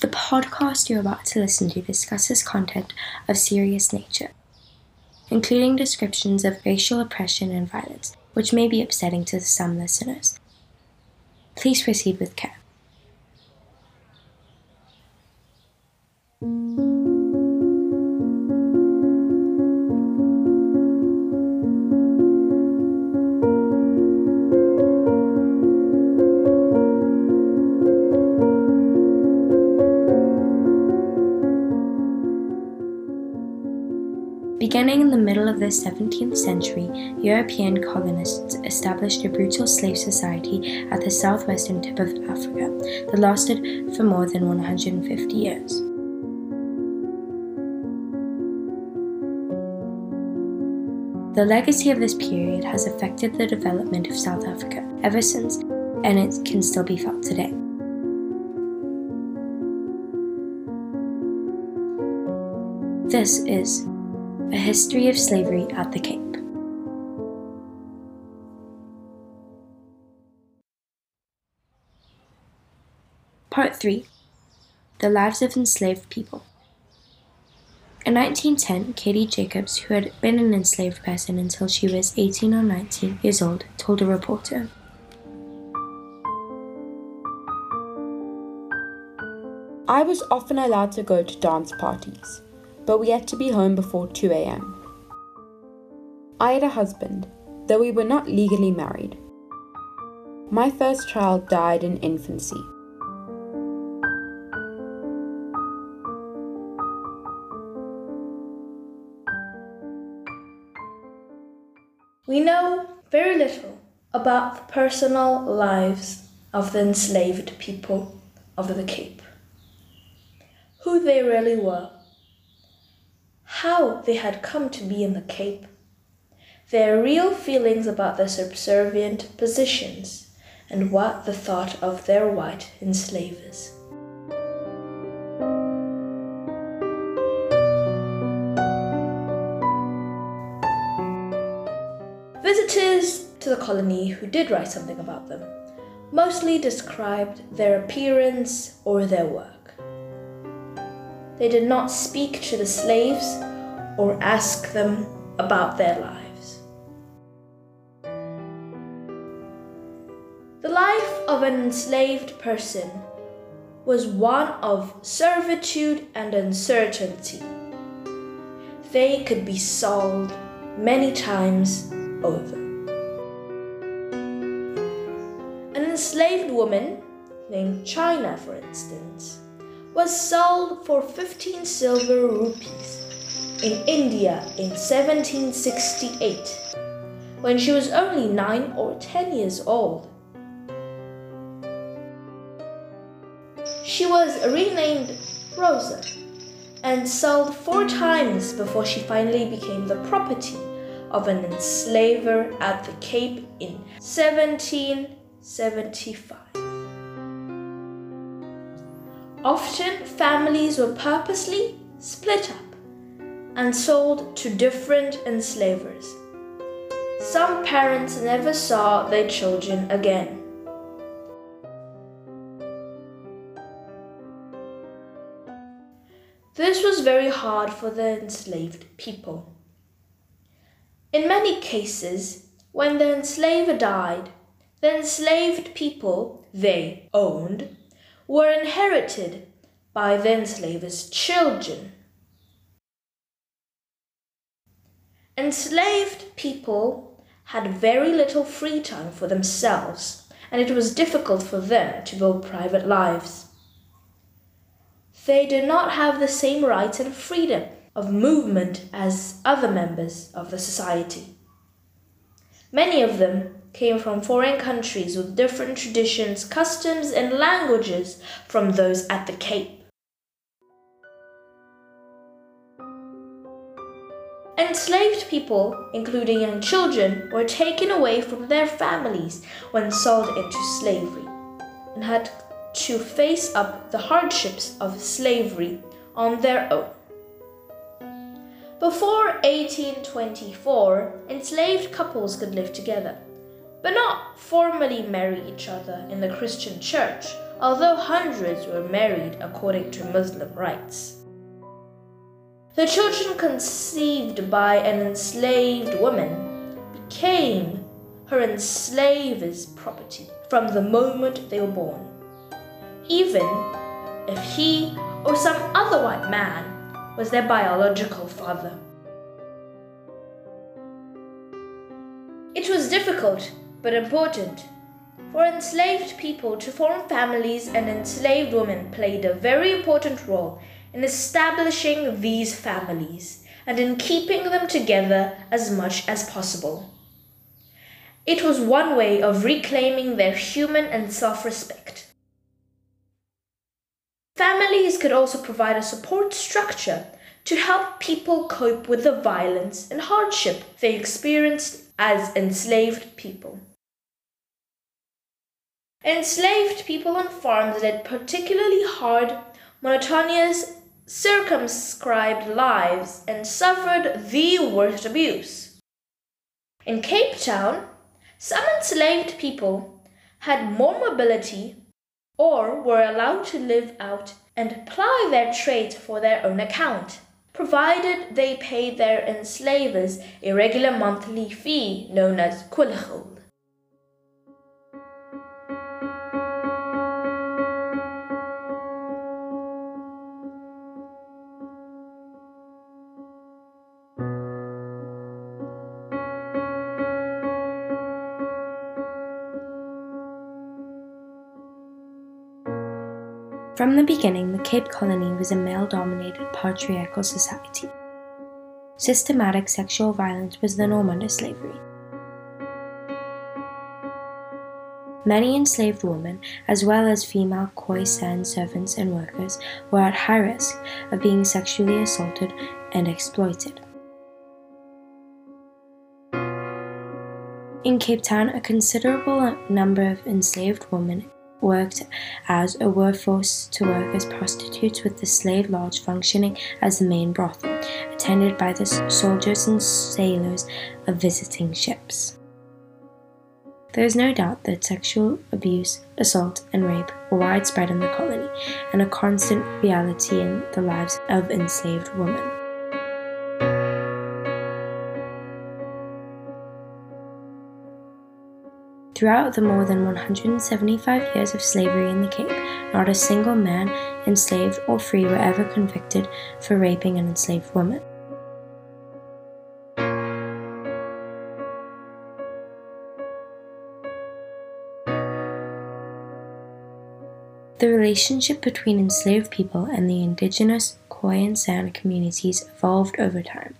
The podcast you're about to listen to discusses content of serious nature, including descriptions of racial oppression and violence, which may be upsetting to some listeners. Please proceed with care. Beginning in the middle of the 17th century, European colonists established a brutal slave society at the southwestern tip of Africa that lasted for more than 150 years. The legacy of this period has affected the development of South Africa ever since, and it can still be felt today. This is a History of Slavery at the Cape. Part 3 The Lives of Enslaved People. In 1910, Katie Jacobs, who had been an enslaved person until she was 18 or 19 years old, told a reporter I was often allowed to go to dance parties but we had to be home before 2 am. I had a husband, though we were not legally married. My first child died in infancy. We know very little about the personal lives of the enslaved people of the Cape, who they really were how they had come to be in the Cape, their real feelings about their subservient positions, and what the thought of their white enslavers. Visitors to the colony who did write something about them mostly described their appearance or their work. They did not speak to the slaves or ask them about their lives. The life of an enslaved person was one of servitude and uncertainty. They could be sold many times over. An enslaved woman named China, for instance, was sold for 15 silver rupees in India in 1768 when she was only 9 or 10 years old. She was renamed Rosa and sold four times before she finally became the property of an enslaver at the Cape in 1775. Often, families were purposely split up and sold to different enslavers. Some parents never saw their children again. This was very hard for the enslaved people. In many cases, when the enslaver died, the enslaved people they owned were inherited by the enslaver's children. Enslaved people had very little free time for themselves, and it was difficult for them to build private lives. They did not have the same rights and freedom of movement as other members of the society. Many of them came from foreign countries with different traditions, customs, and languages from those at the Cape. Enslaved people, including young children, were taken away from their families when sold into slavery and had to face up the hardships of slavery on their own. Before 1824, enslaved couples could live together but not formally marry each other in the Christian church although hundreds were married according to Muslim rites. The children conceived by an enslaved woman became her enslaver's property from the moment they were born, even if he or some other white man was their biological father. It was difficult but important for enslaved people to form families, and enslaved women played a very important role in establishing these families and in keeping them together as much as possible. It was one way of reclaiming their human and self respect. Families could also provide a support structure to help people cope with the violence and hardship they experienced as enslaved people. Enslaved people on farms led particularly hard, monotonous, circumscribed lives and suffered the worst abuse. In Cape Town, some enslaved people had more mobility or were allowed to live out and ply their trade for their own account, provided they paid their enslavers a regular monthly fee known as koeliegeld. From the beginning, the Cape Colony was a male dominated patriarchal society. Systematic sexual violence was the norm under slavery. Many enslaved women, as well as female Khoisan servants and workers, were at high risk of being sexually assaulted and exploited. In Cape Town, a considerable number of enslaved women worked as a workforce to work as prostitutes with the slave lodge functioning as the main brothel, attended by the soldiers and sailors of visiting ships. There is no doubt that sexual abuse, assault, and rape were widespread in the colony and a constant reality in the lives of enslaved women. Throughout the more than 175 years of slavery in the Cape, not a single man, enslaved or free, were ever convicted for raping an enslaved woman. The relationship between enslaved people and the indigenous Khoisan communities evolved over time.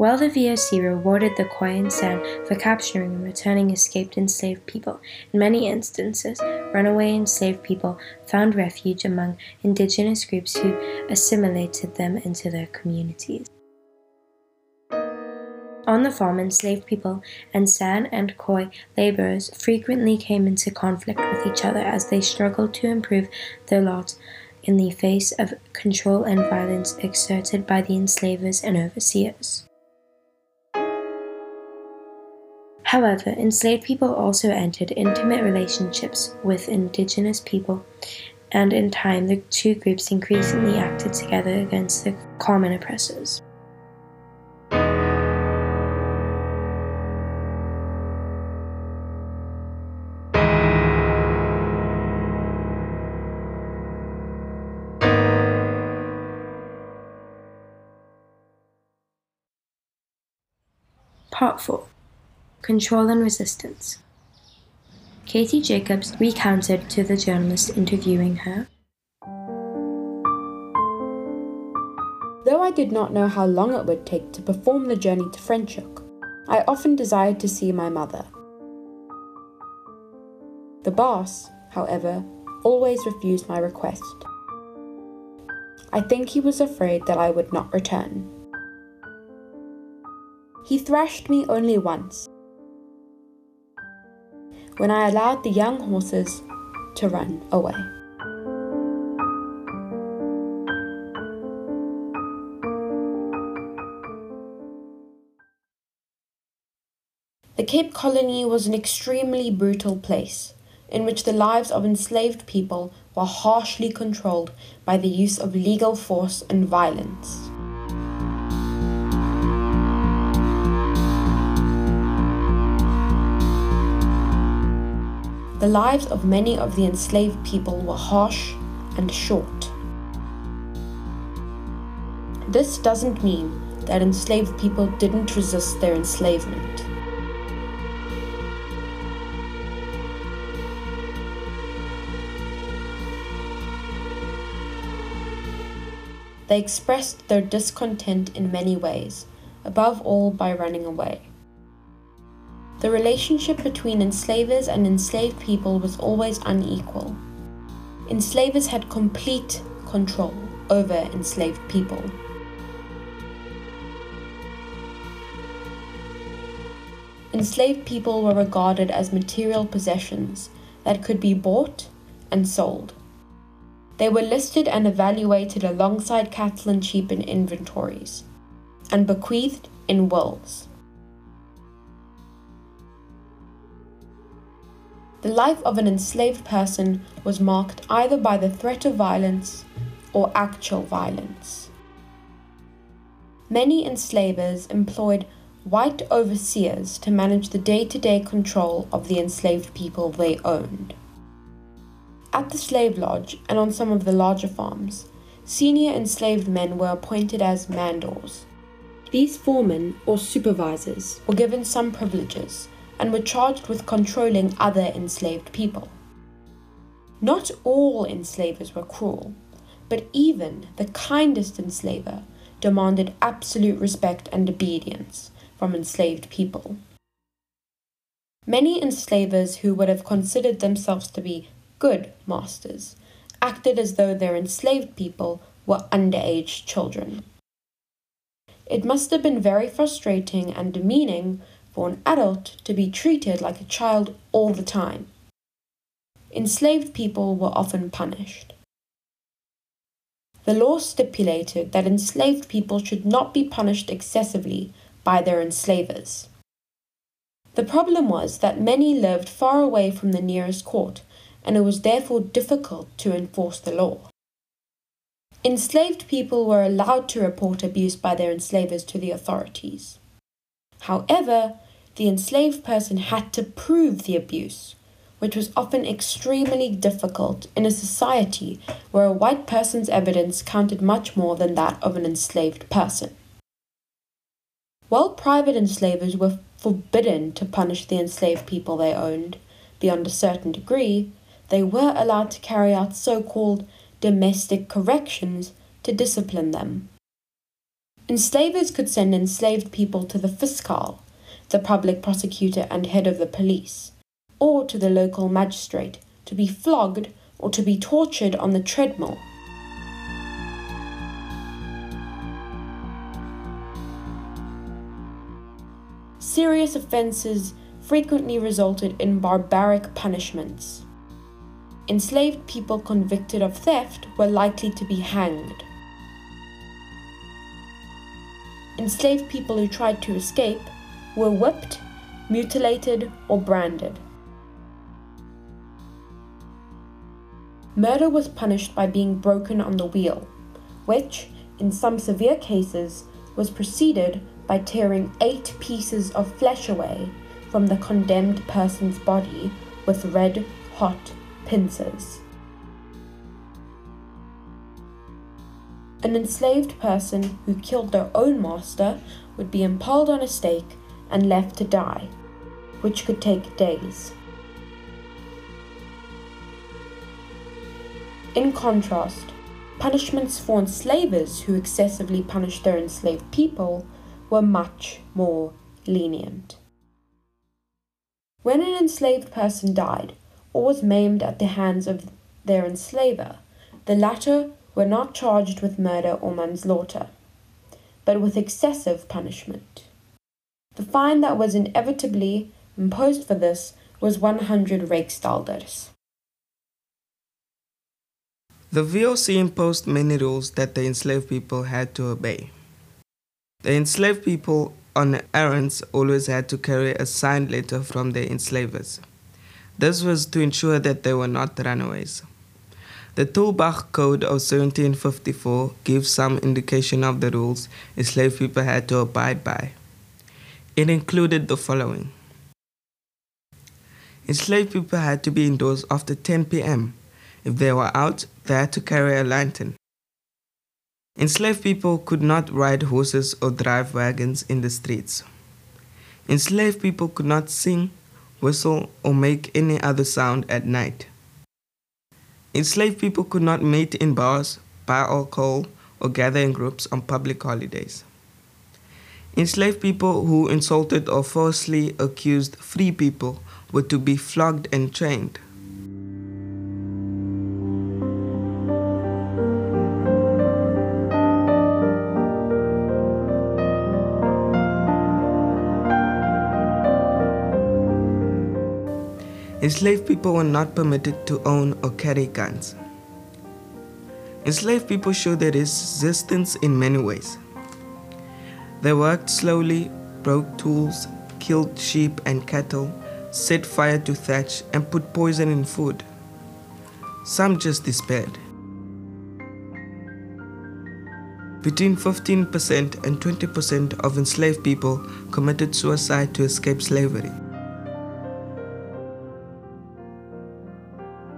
While the VOC rewarded the Khoisan for capturing and returning escaped enslaved people, in many instances, runaway enslaved people found refuge among indigenous groups who assimilated them into their communities. On the farm, enslaved people and San and Khoi laborers frequently came into conflict with each other as they struggled to improve their lot in the face of control and violence exerted by the enslavers and overseers. However, enslaved people also entered intimate relationships with indigenous people, and in time the two groups increasingly acted together against the common oppressors. Part 4 Control and Resistance. Katie Jacobs recounted to the journalist interviewing her. Though I did not know how long it would take to perform the journey to Franschhoek, I often desired to see my mother. The boss, however, always refused my request. I think he was afraid that I would not return. He thrashed me only once, when I allowed the young horses to run away. The Cape Colony was an extremely brutal place. in which the lives of enslaved people were harshly controlled by the use of legal force and violence. The lives of many of the enslaved people were harsh and short. This doesn't mean that enslaved people didn't resist their enslavement. They expressed their discontent in many ways, above all by running away. The relationship between enslavers and enslaved people was always unequal. Enslavers had complete control over enslaved people. Enslaved people were regarded as material possessions that could be bought and sold. They were listed and evaluated alongside cattle and sheep in inventories, and bequeathed in wills. The life of an enslaved person was marked either by the threat of violence or actual violence. Many enslavers employed white overseers to manage the day to day control of the enslaved people they owned. At the slave lodge and on some of the larger farms, senior enslaved men were appointed as mandoors. These foremen, or supervisors, were given some privileges and were charged with controlling other enslaved people. Not all enslavers were cruel, but even the kindest enslaver demanded absolute respect and obedience from enslaved people. Many enslavers who would have considered themselves to be good masters acted as though their enslaved people were underage children. It must have been very frustrating and demeaning for an adult to be treated like a child all the time. Enslaved people were often punished. The law stipulated that enslaved people should not be punished excessively by their enslavers. The problem was that many lived far away from the nearest court, and it was therefore difficult to enforce the law. Enslaved people were allowed to report abuse by their enslavers to the authorities. However, the enslaved person had to prove the abuse, which was often extremely difficult in a society where a white person's evidence counted much more than that of an enslaved person. While private enslavers were forbidden to punish the enslaved people they owned beyond a certain degree, they were allowed to carry out so called domestic corrections to discipline them. Enslavers could send enslaved people to the fiscal, the public prosecutor and head of the police, or to the local magistrate to be flogged or to be tortured on the treadmill. Serious offences frequently resulted in barbaric punishments. Enslaved people convicted of theft were likely to be hanged. Enslaved people who tried to escape were whipped, mutilated, or branded. Murder was punished by being broken on the wheel, which, in some severe cases, was preceded by tearing eight pieces of flesh away from the condemned person's body with red hot pincers. An enslaved person who killed their own master would be impaled on a stake and left to die, which could take days. In contrast, punishments for enslavers who excessively punished their enslaved people were much more lenient. When an enslaved person died or was maimed at the hands of their enslaver, the latter were not charged with murder or manslaughter, but with excessive punishment. The fine that was inevitably imposed for this was 100 Rijksdaalders. The VOC imposed many rules that the enslaved people had to obey. The enslaved people on errands always had to carry a signed letter from their enslavers. This was to ensure that they were not runaways. The Tulbagh Code of 1754 gives some indication of the rules enslaved people had to abide by. It included the following Enslaved people had to be indoors after 10 p.m. If they were out, they had to carry a lantern. Enslaved people could not ride horses or drive wagons in the streets. Enslaved people could not sing, whistle, or make any other sound at night. Enslaved people could not meet in bars, buy alcohol, or gather in groups on public holidays. Enslaved people who insulted or falsely accused free people were to be flogged and chained. Enslaved people were not permitted to own or carry guns. Enslaved people showed their resistance in many ways. They worked slowly, broke tools, killed sheep and cattle, set fire to thatch, and put poison in food. Some just despaired. Between 15% and 20% of enslaved people committed suicide to escape slavery.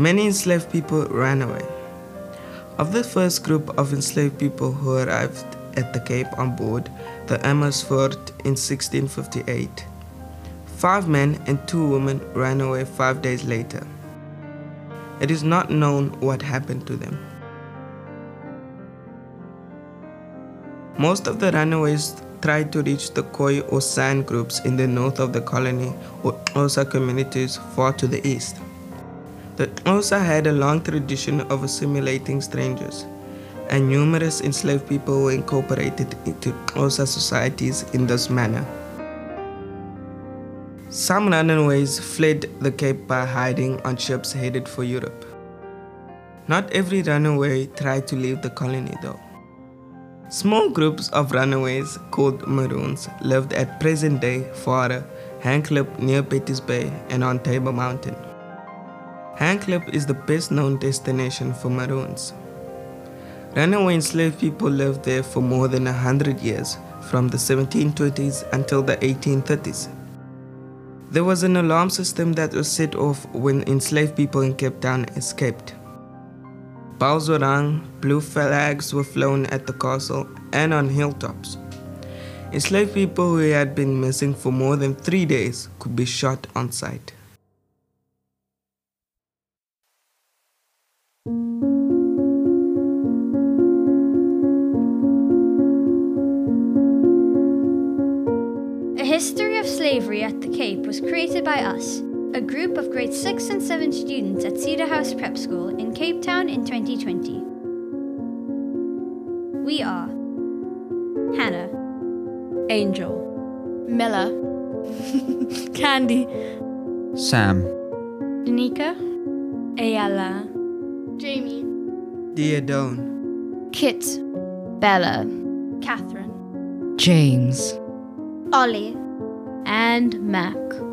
Many enslaved people ran away. Of the first group of enslaved people who arrived at the Cape on board the Amersfoort in 1658, five men and two women ran away five days later. It is not known what happened to them. Most of the runaways tried to reach the Khoi or San groups in the north of the colony or Xhosa communities far to the east. The Xhosa had a long tradition of assimilating strangers, and numerous enslaved people were incorporated into Xhosa societies in this manner. Some runaways fled the Cape by hiding on ships headed for Europe. Not every runaway tried to leave the colony though. Small groups of runaways called Maroons lived at present day Faro, Hangklip near Betty's Bay and on Table Mountain. Hangklip is the best known destination for Maroons. Runaway enslaved people lived there for more than a hundred years, from the 1720s until the 1830s. There was an alarm system that was set off when enslaved people in Cape Town escaped. Bells were rung, blue flags were flown at the castle and on hilltops. Enslaved people who had been missing for more than three days could be shot on sight. History of Slavery at the Cape was created by us, a group of grade 6 and 7 students at Cedar House Prep School in Cape Town in 2020. We are Hannah, Angel, Miller, Candy, Sam, Danica, Ayala, Jamie, Diadone, Kit, Bella, Catherine, James, Ollie, and Mac.